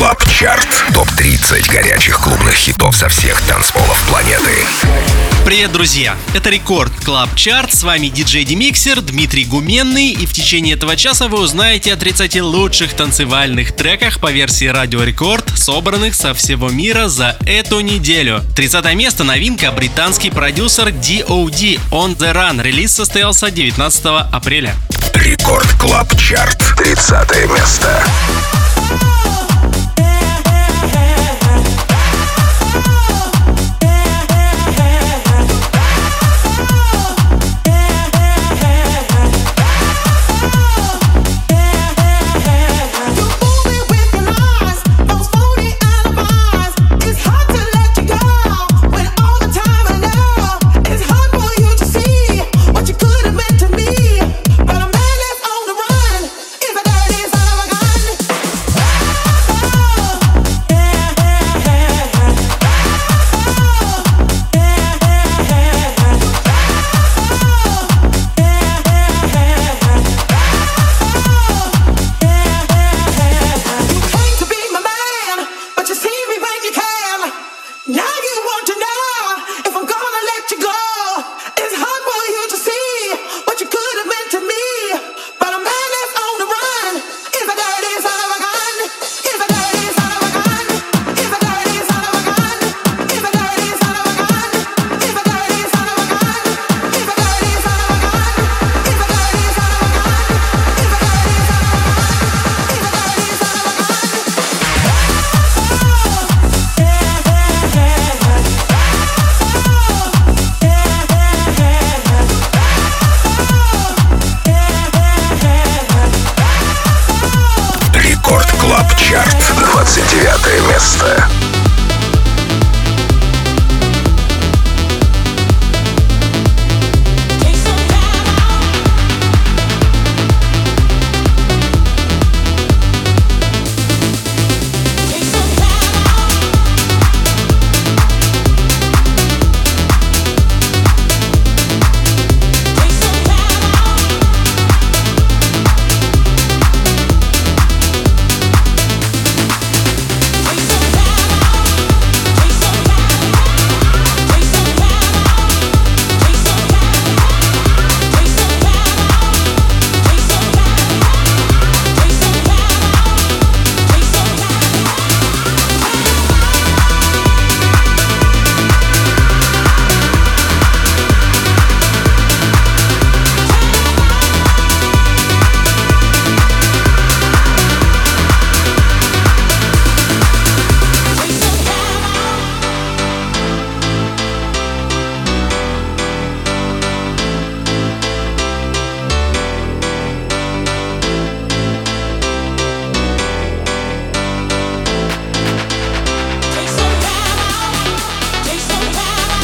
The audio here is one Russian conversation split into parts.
Club Chart. Топ-30 горячих клубных хитов со всех танцполов планеты. Привет, друзья! Это Record Club Chart. С вами диджей DimixeR Дмитрий Гуменный. И в течение этого часа вы узнаете о 30 лучших танцевальных треках по версии Радио Рекорд, собранных со всего мира за эту неделю. 30 место новинка британский продюсер DOD On The Run. Релиз состоялся 19 апреля. Рекорд Клаб Чарт. 30 место.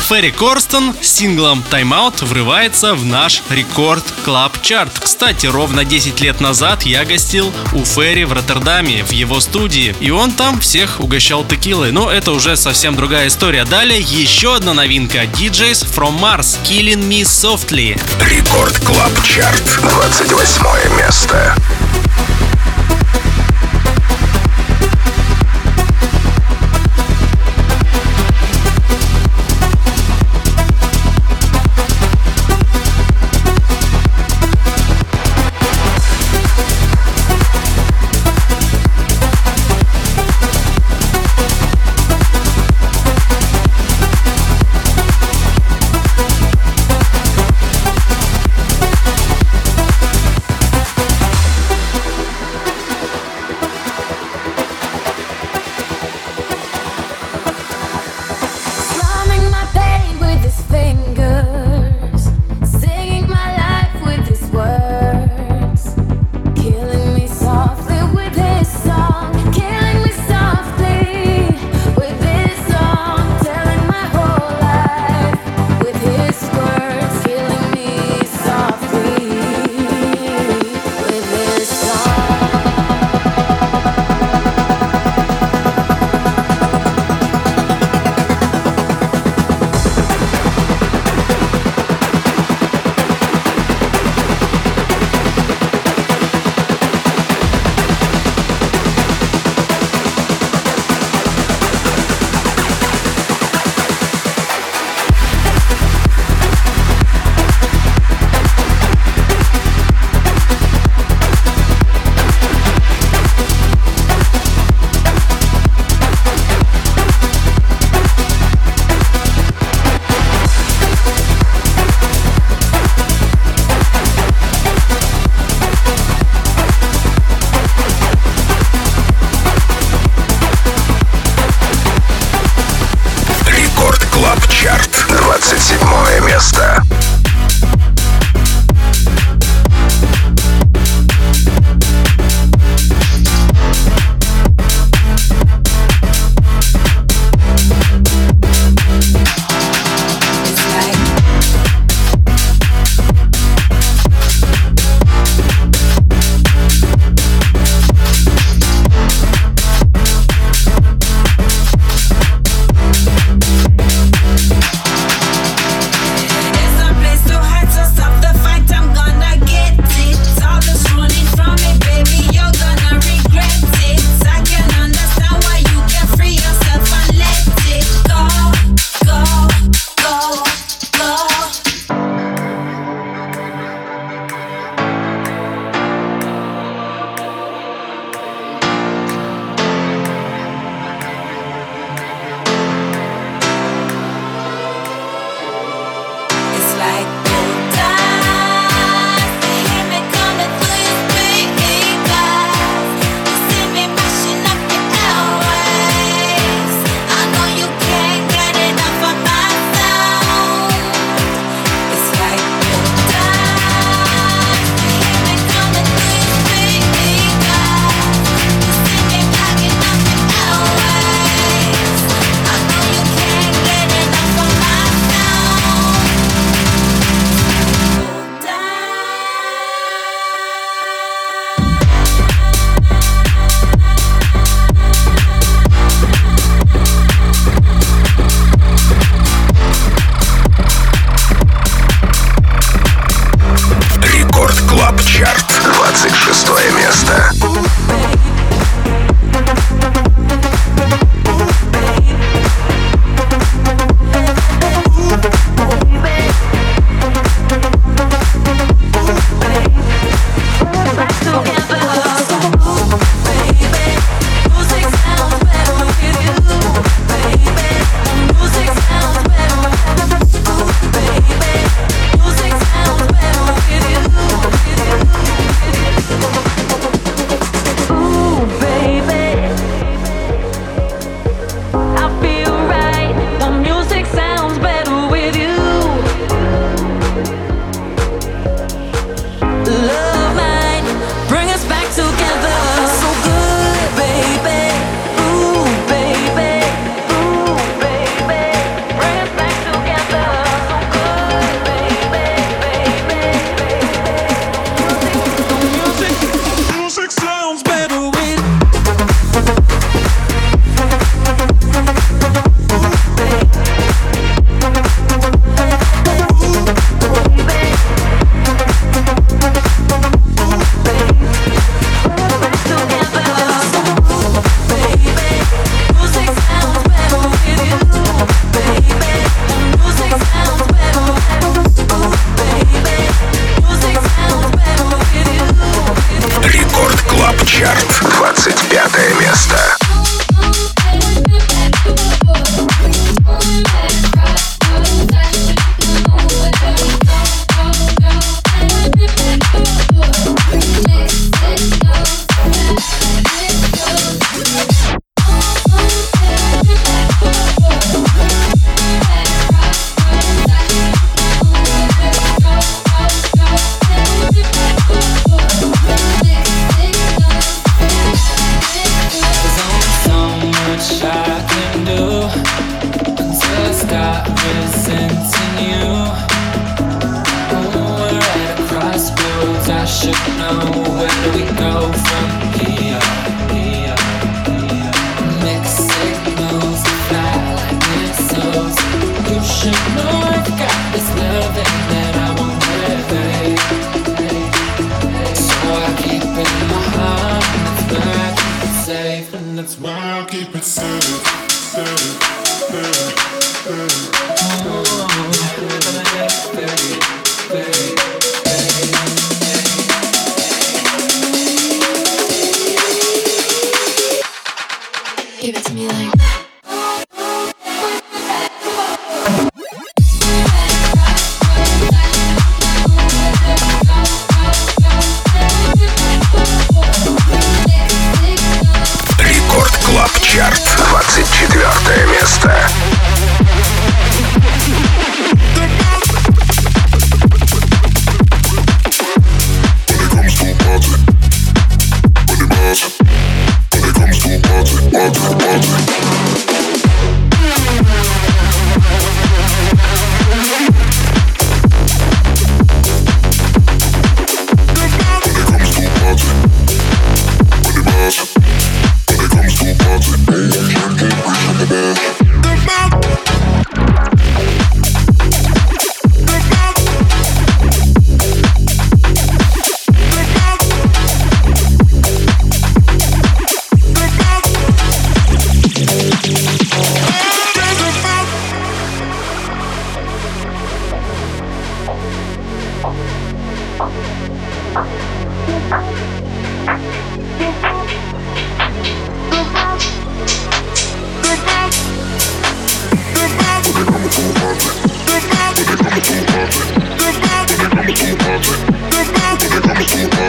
Ферри Корстен с синглом Time Out врывается в наш Record Club Chart. Кстати, ровно 10 лет назад я гостил у Ферри в Роттердаме, в его студии, и он там всех угощал текилой. Но это уже совсем другая история. Далее еще одна новинка DJs from Mars Killing Me Softly. Рекорд Клаб Чарт, 28 место.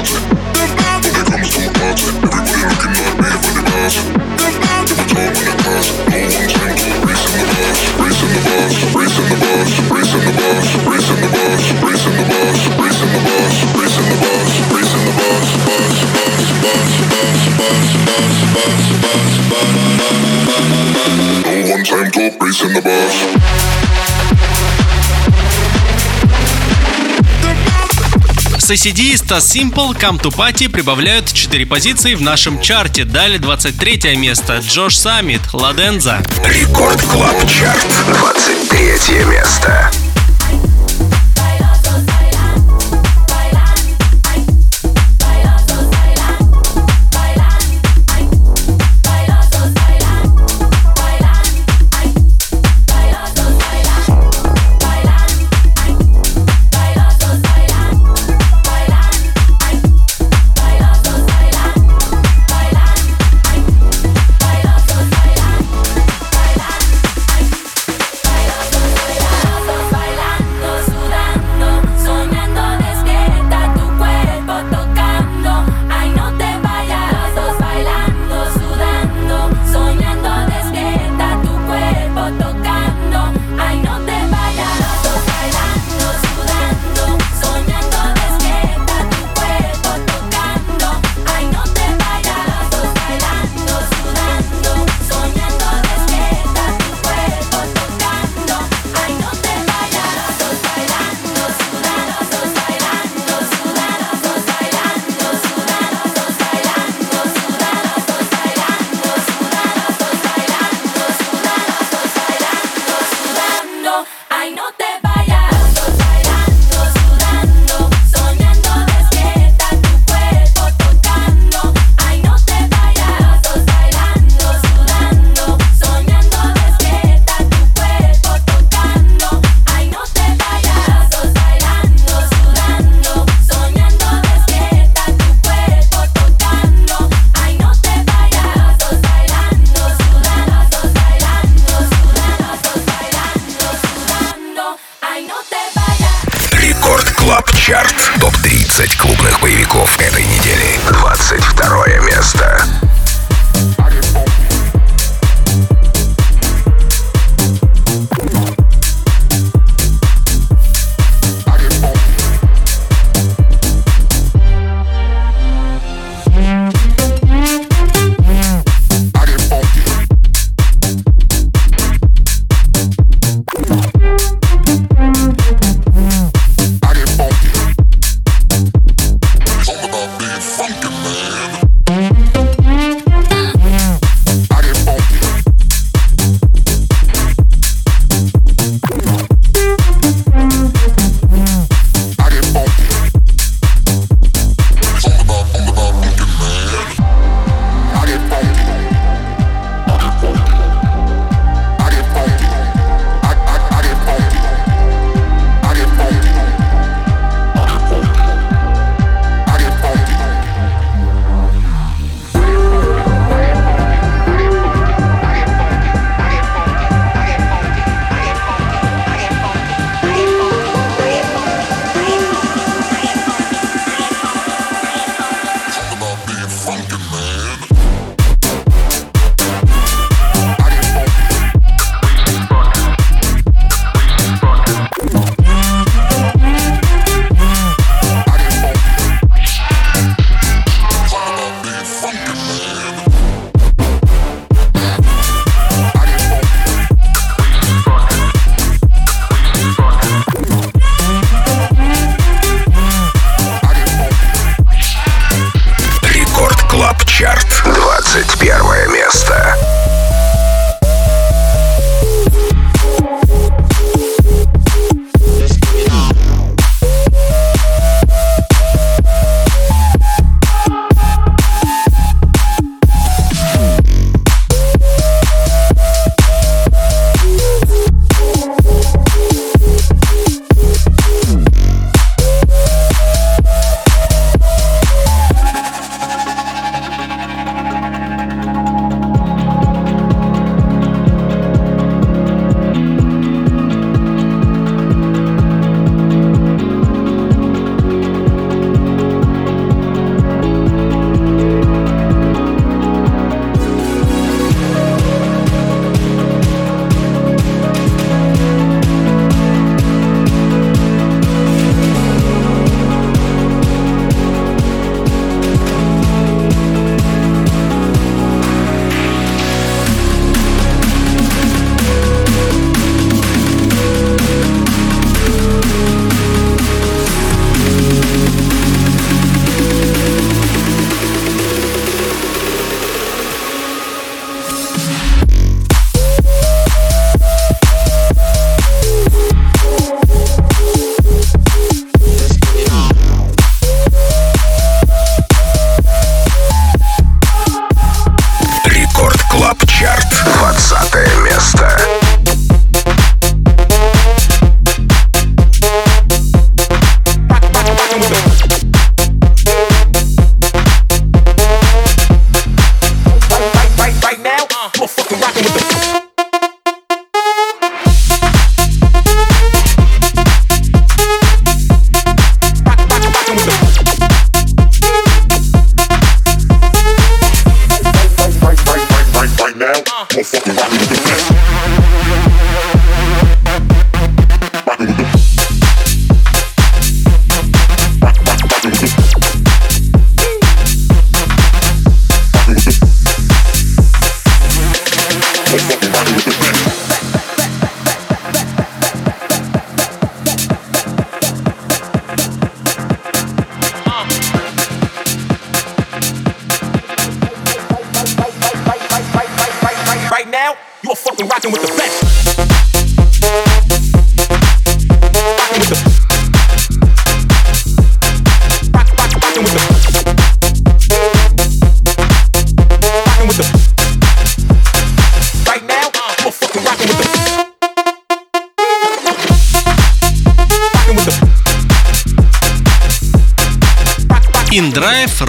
Everybody looking at me, running past. SACD Stas Simple Come to Party прибавляют 4 позиции в нашем чарте. Далее 23 место. Джон Саммит, La Danza. Record Club Chart, 23 место. место.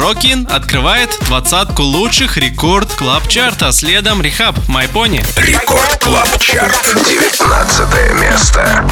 Rockin открывает двадцатку лучших рекорд клаб чарта. Следом Рехаб Майпони. Рекорд клаб чарт. 19 место.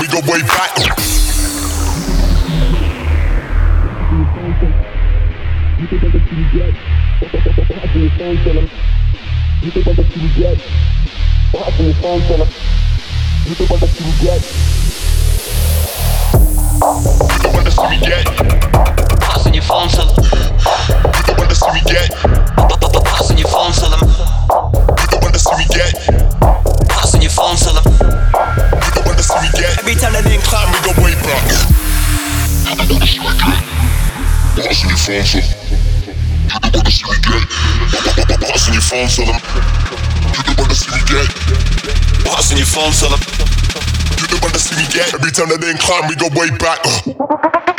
we go way back. You think I'm the get? Watching your phone. You the get? Watching your phone till. You the? You don't want to see me get. Passing your phone to them. You don't want to see me get. Passing your phone to them. You don't want to see me get. Passing your phone to them. Italian climb, we go way back. Passing your phone, so. You do wanna see me get. Passing your phone, so. You do wanna see me. Passing. You do wanna see me get. Every time that they climb, we go way back. Uh.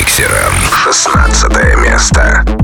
миксером. 16 место.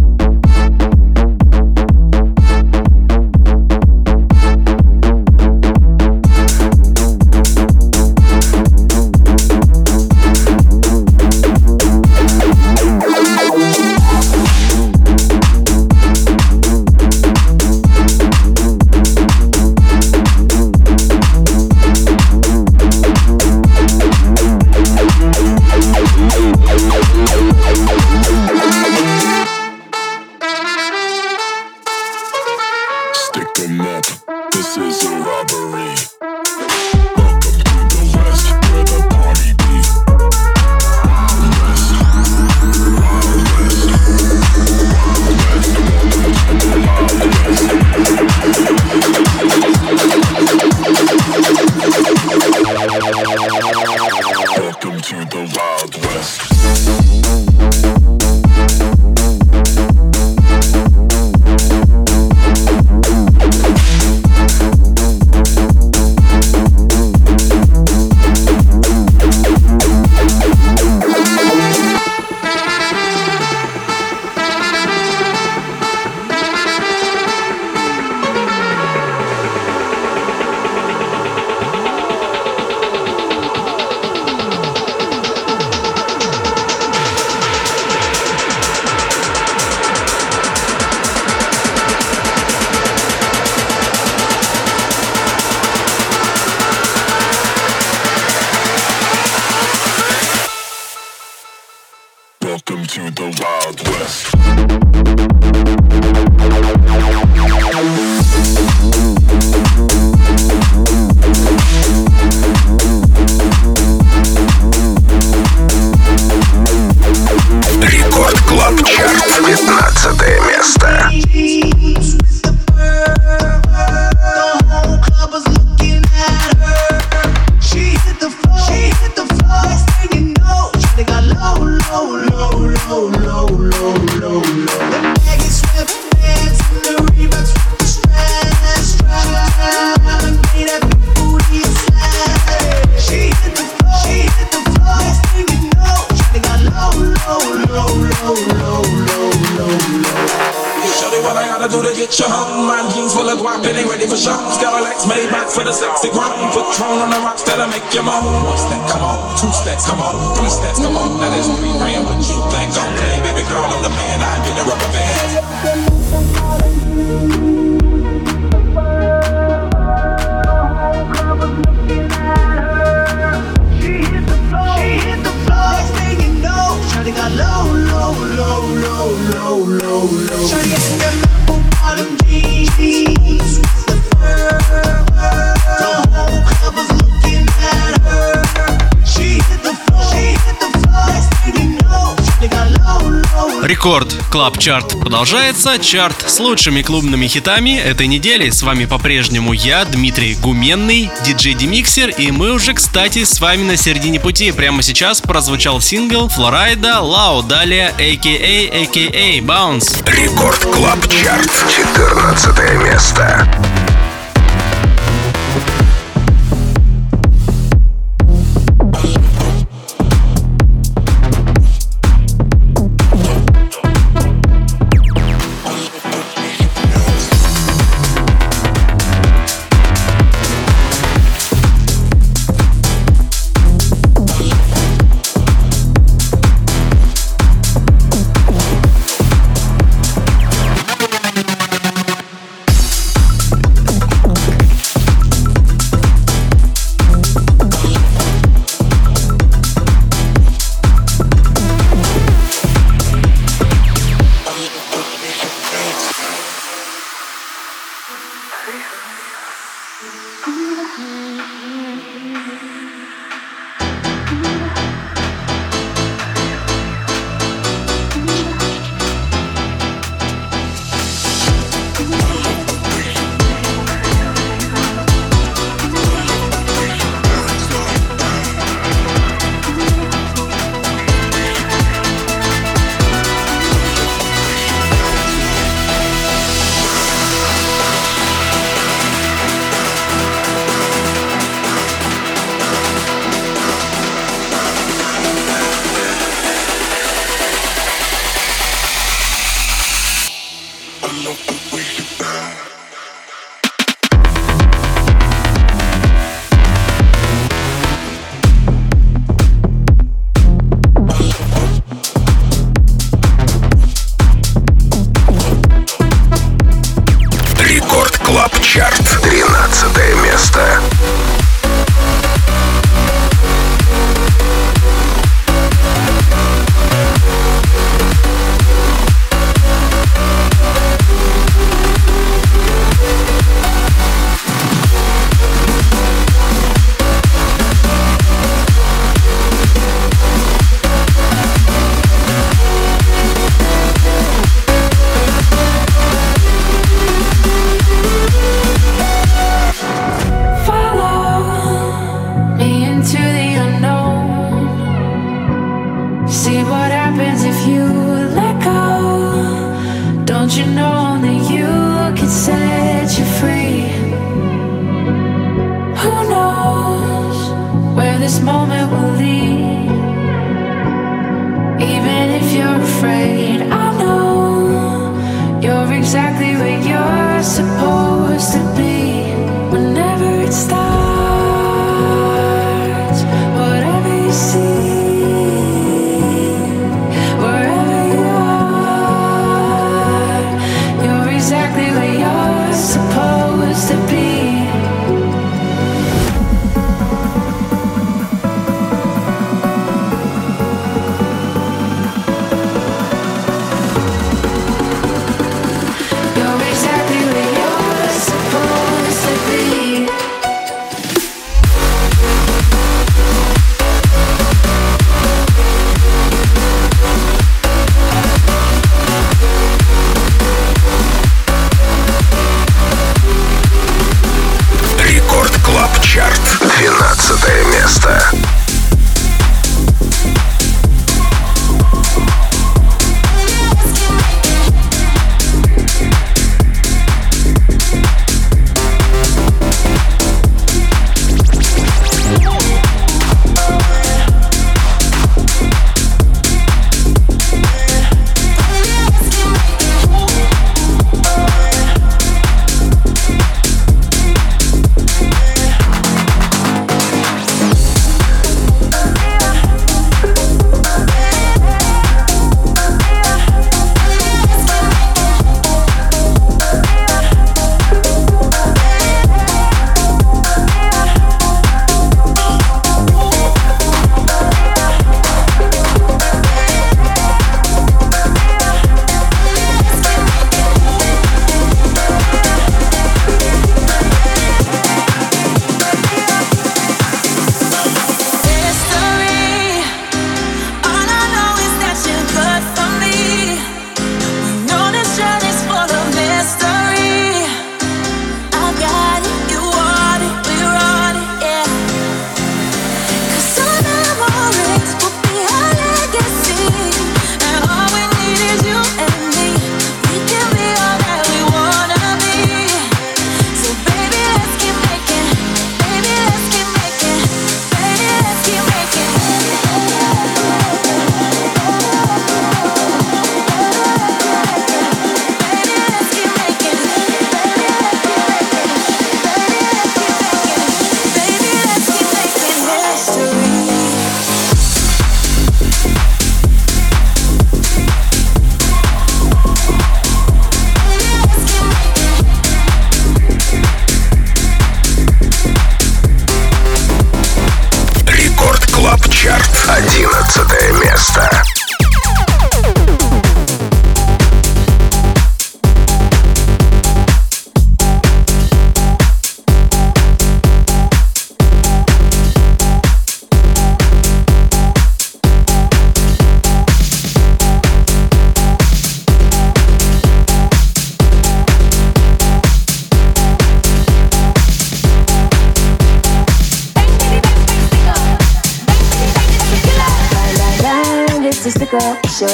Record Club Chart продолжается. Чарт с лучшими клубными хитами этой недели. С вами по-прежнему я, Дмитрий Гуменный, диджей DimixeR. И мы уже, кстати, с вами на середине пути. Прямо сейчас прозвучал сингл Flo Rida Low. Далее AKA AKA Bounce. Рекорд Клаб Чарт. 14 место.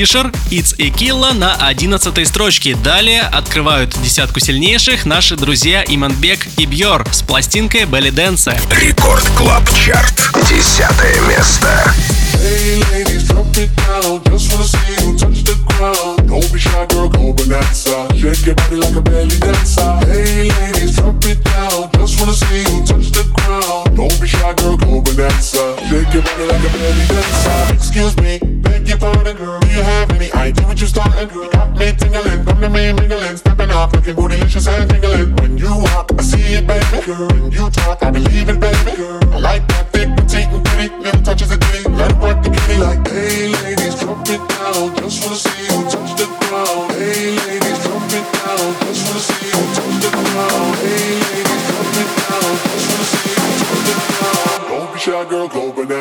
Фишер, It's a Killa на 11 строчке. Далее открывают десятку сильнейших наши друзья Иманбек и Бьор с пластинкой Belly Dance. Рекорд Клаб Чарт. Десятое место. Hey ladies, drop it down. Just wanna see you touch the ground. Don't be shy, girl, go bonanza. Shake your body like a belly dancer. Hey ladies, drop it down. Just wanna see you touch the ground. Don't be shy, girl, go bonanza. Shake your body like a belly dancer. Excuse me, beg your pardon, girl. Do you any idea what you're starting, girl? Got me tingling, come to me mingling, stepping off, looking bootylicious and tingling. When you walk, I see it, baby, girl. When you talk, I believe it, baby,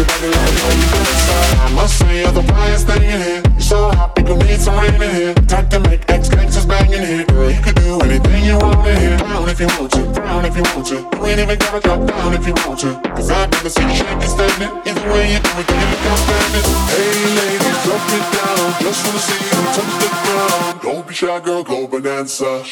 your body you I must say you're the brightest thing here so hot, people need some rain in here Time to make ex-gangsters banging here. Girl, you can do anything you want in here Down if you want to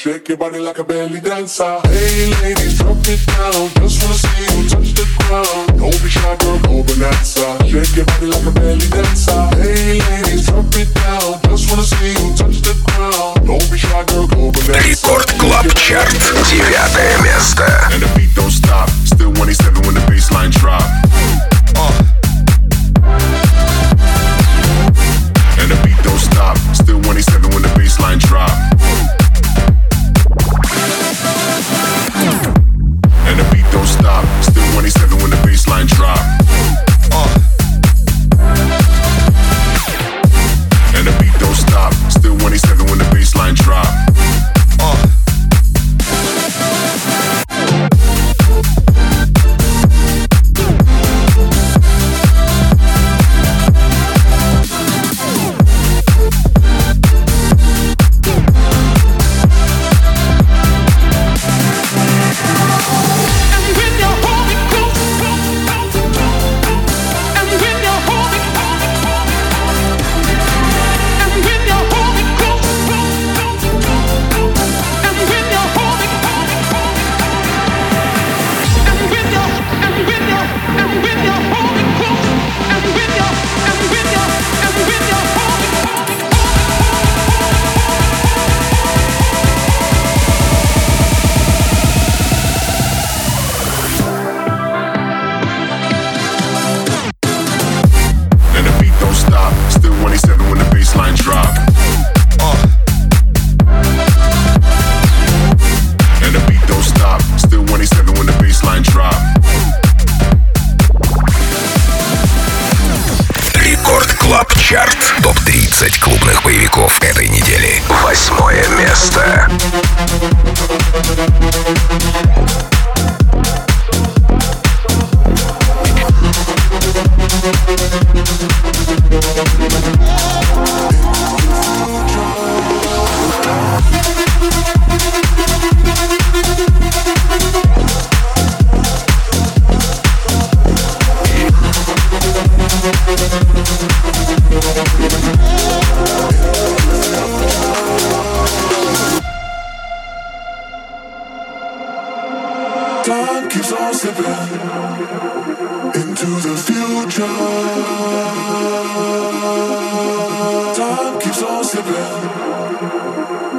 Shake your body like a belly dancer. Hey ladies, drop it down. Just wanna see you touch the ground. Don't be shy, girl, go bonanza. Shake your body like a belly dancer. Hey ladies, drop it down. Just wanna see you touch the ground. Don't be shy, girl, go bonanza. Рекорд Клаб Чарт. Девятое место. And the beat don't stop. Still 27 when the baseline drop.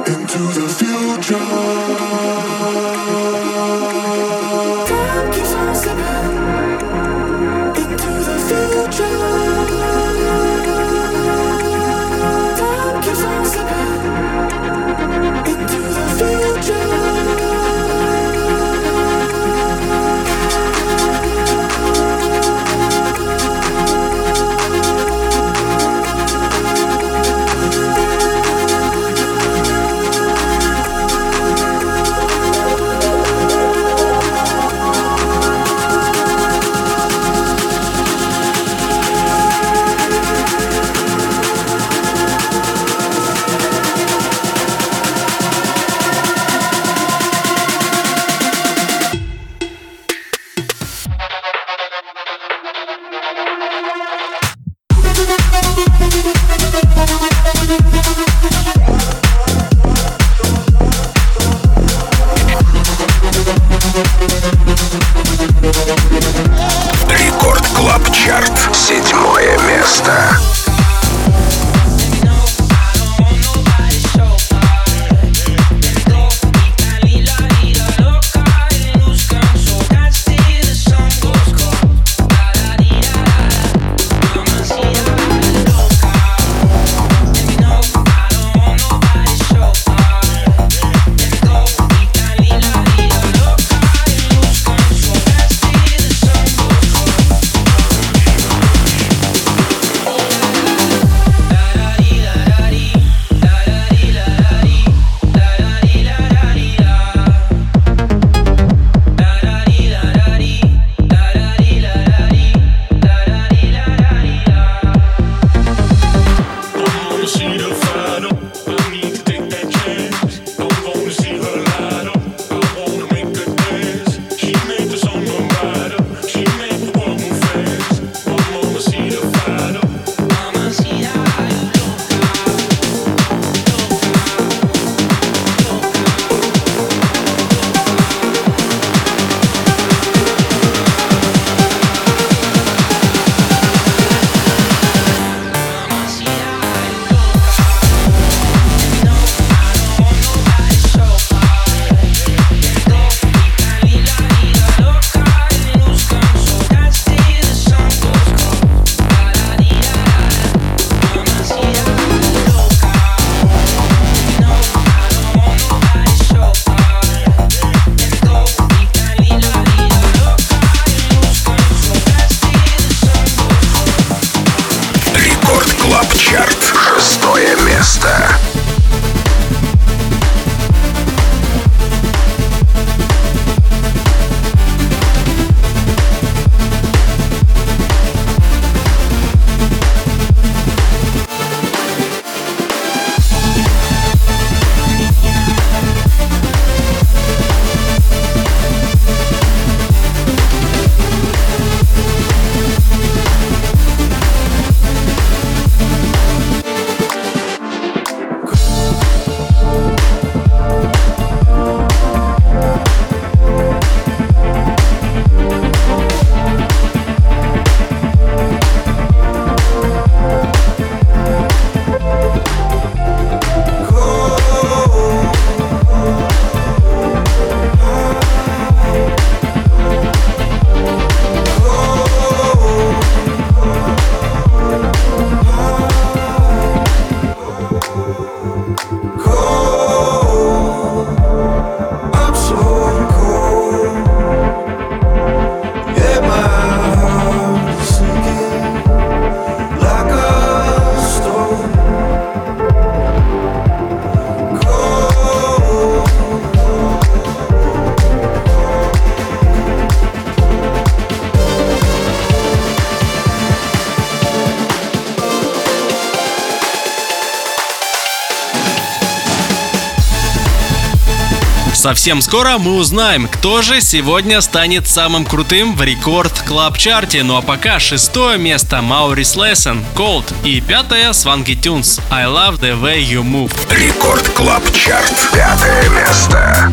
Into the future. Совсем скоро мы узнаем, кто же сегодня станет самым крутым в рекорд клаб чарте. Ну а пока шестое место Маурис Лессен, Cold и пятое Swanky Tunes I Love the Way You Move. Рекорд клаб чарт, пятое место.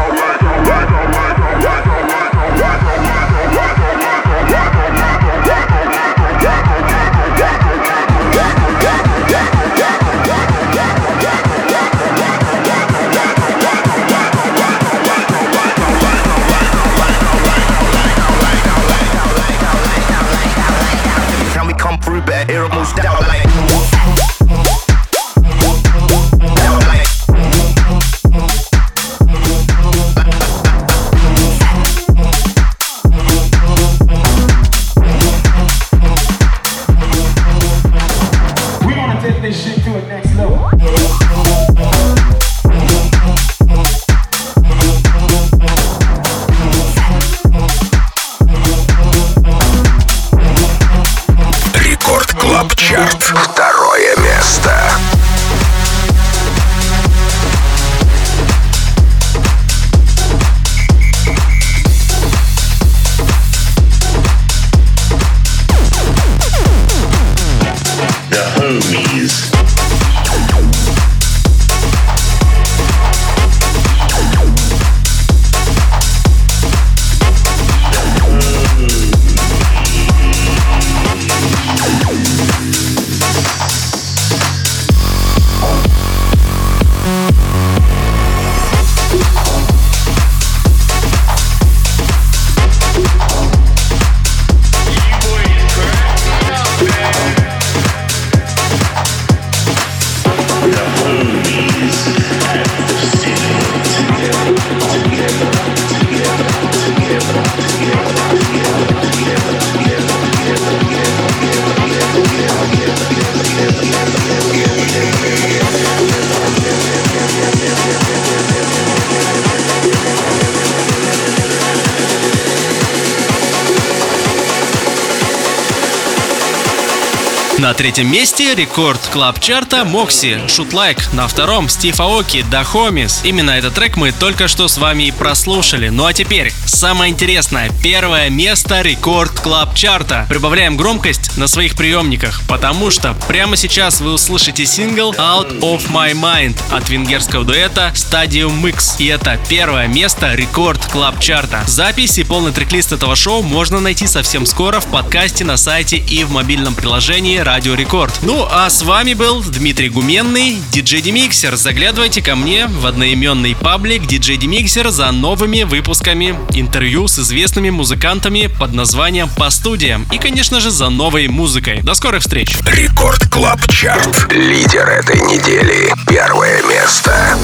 третьем месте Record Club чарта Moksi Shoot Like. На втором Стив Аоки The Homies. Именно этот трек мы только что с вами и прослушали. Ну а теперь самое интересное. Первое место Record Club чарта. Прибавляем громкость на своих приемниках, потому что прямо сейчас вы услышите сингл Out of My Mind от венгерского дуэта Stadiumx. И это первое место Record Club чарта. Запись и полный трек-лист этого шоу можно найти совсем скоро в подкасте на сайте и в мобильном приложении Радио Рекорд. Ну, а с вами был Дмитрий Гуменный, диджей DimixeR. Заглядывайте ко мне в одноименный паблик диджей DimixeR за новыми выпусками интервью с известными музыкантами под названием «По студиям» и, конечно же, за новой музыкой. До скорых встреч! Record Club Chart. Лидер этой недели. Первое место.